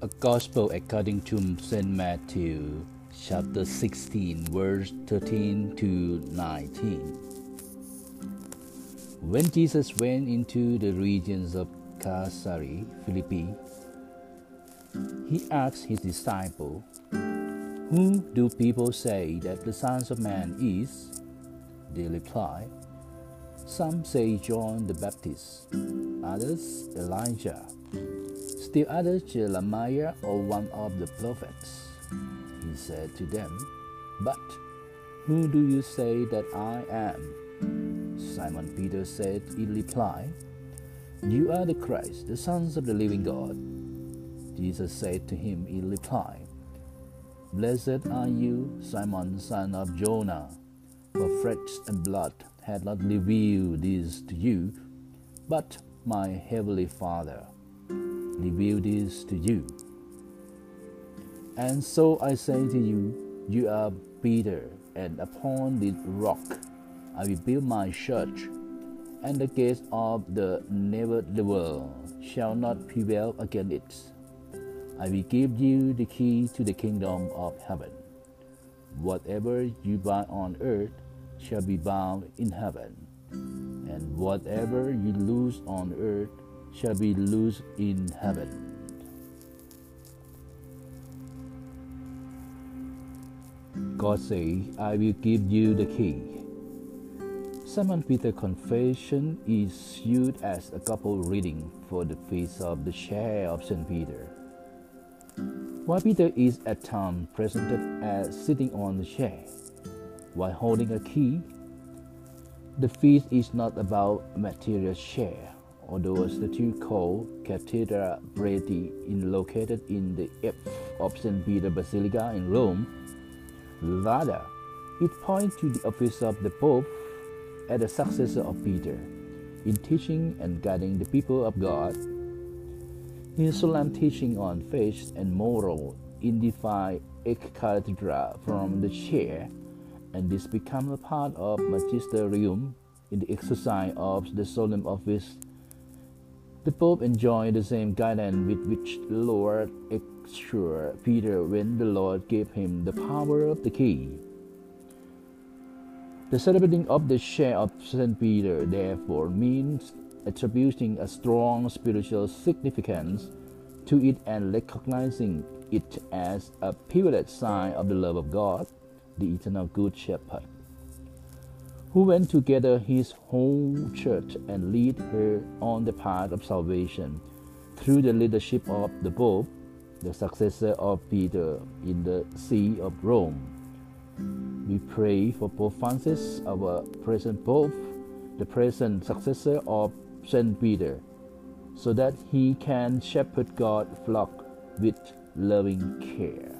A gospel according to St. Matthew, chapter 16, verse 13 to 19. When Jesus went into the regions of Caesarea Philippi, he asked his disciples, Who do people say that the Son of Man is? They replied, Some say John the Baptist, others Elijah, still others Jeremiah or one of the prophets. He said to them, But who do you say that I am? Simon Peter said in reply, You are the Christ, the Son of the living God. Jesus said to him in reply, Blessed are you, Simon, son of Jonah, for flesh and blood had not revealed this to you, but my heavenly Father revealed this to you. And so I say to you, you are Peter, and upon this rock I will build my church, and the gates of the world shall not prevail against it. I will give you the key to the kingdom of heaven. Whatever you bind on earth shall be bound in heaven, and whatever you loose on earth shall be loosed in heaven. God say, I will give you the key. Simon Peter's confession is used as a couple reading for the feast of the chair of St. Peter. While Peter is at times presented as sitting on the chair, while holding a key, the feast is not about material share, although a statue called Cathedra Petri is located in the F of St. Peter Basilica in Rome Rather, it points to the office of the Pope as the successor of Peter in teaching and guiding the people of God. His solemn teaching on faith and moral identify ex cathedra from the chair, and this become a part of magisterium in the exercise of the solemn office. The Pope enjoyed the same guidance with which the Lord sure Peter when the Lord gave him the power of the key. The celebrating of the share of St. Peter, therefore, means attributing a strong spiritual significance to it and recognizing it as a pivotal sign of the love of God, the eternal Good Shepherd, who went to gather his whole church and lead her on the path of salvation through the leadership of the Pope the successor of Peter in the See of Rome. We pray for Pope Francis, our present Pope, the present successor of Saint Peter, so that he can shepherd God's flock with loving care.